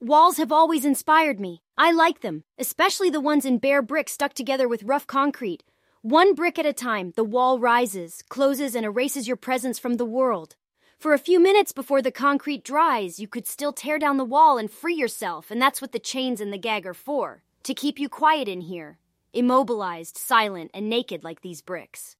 Walls have always inspired me. I like them, especially the ones in bare brick stuck together with rough concrete. One brick at a time, the wall rises, closes, and erases your presence from the world. For a few minutes before the concrete dries, you could still tear down the wall and free yourself, and that's what the chains and the gag are for to keep you quiet in here, immobilized, silent, and naked like these bricks.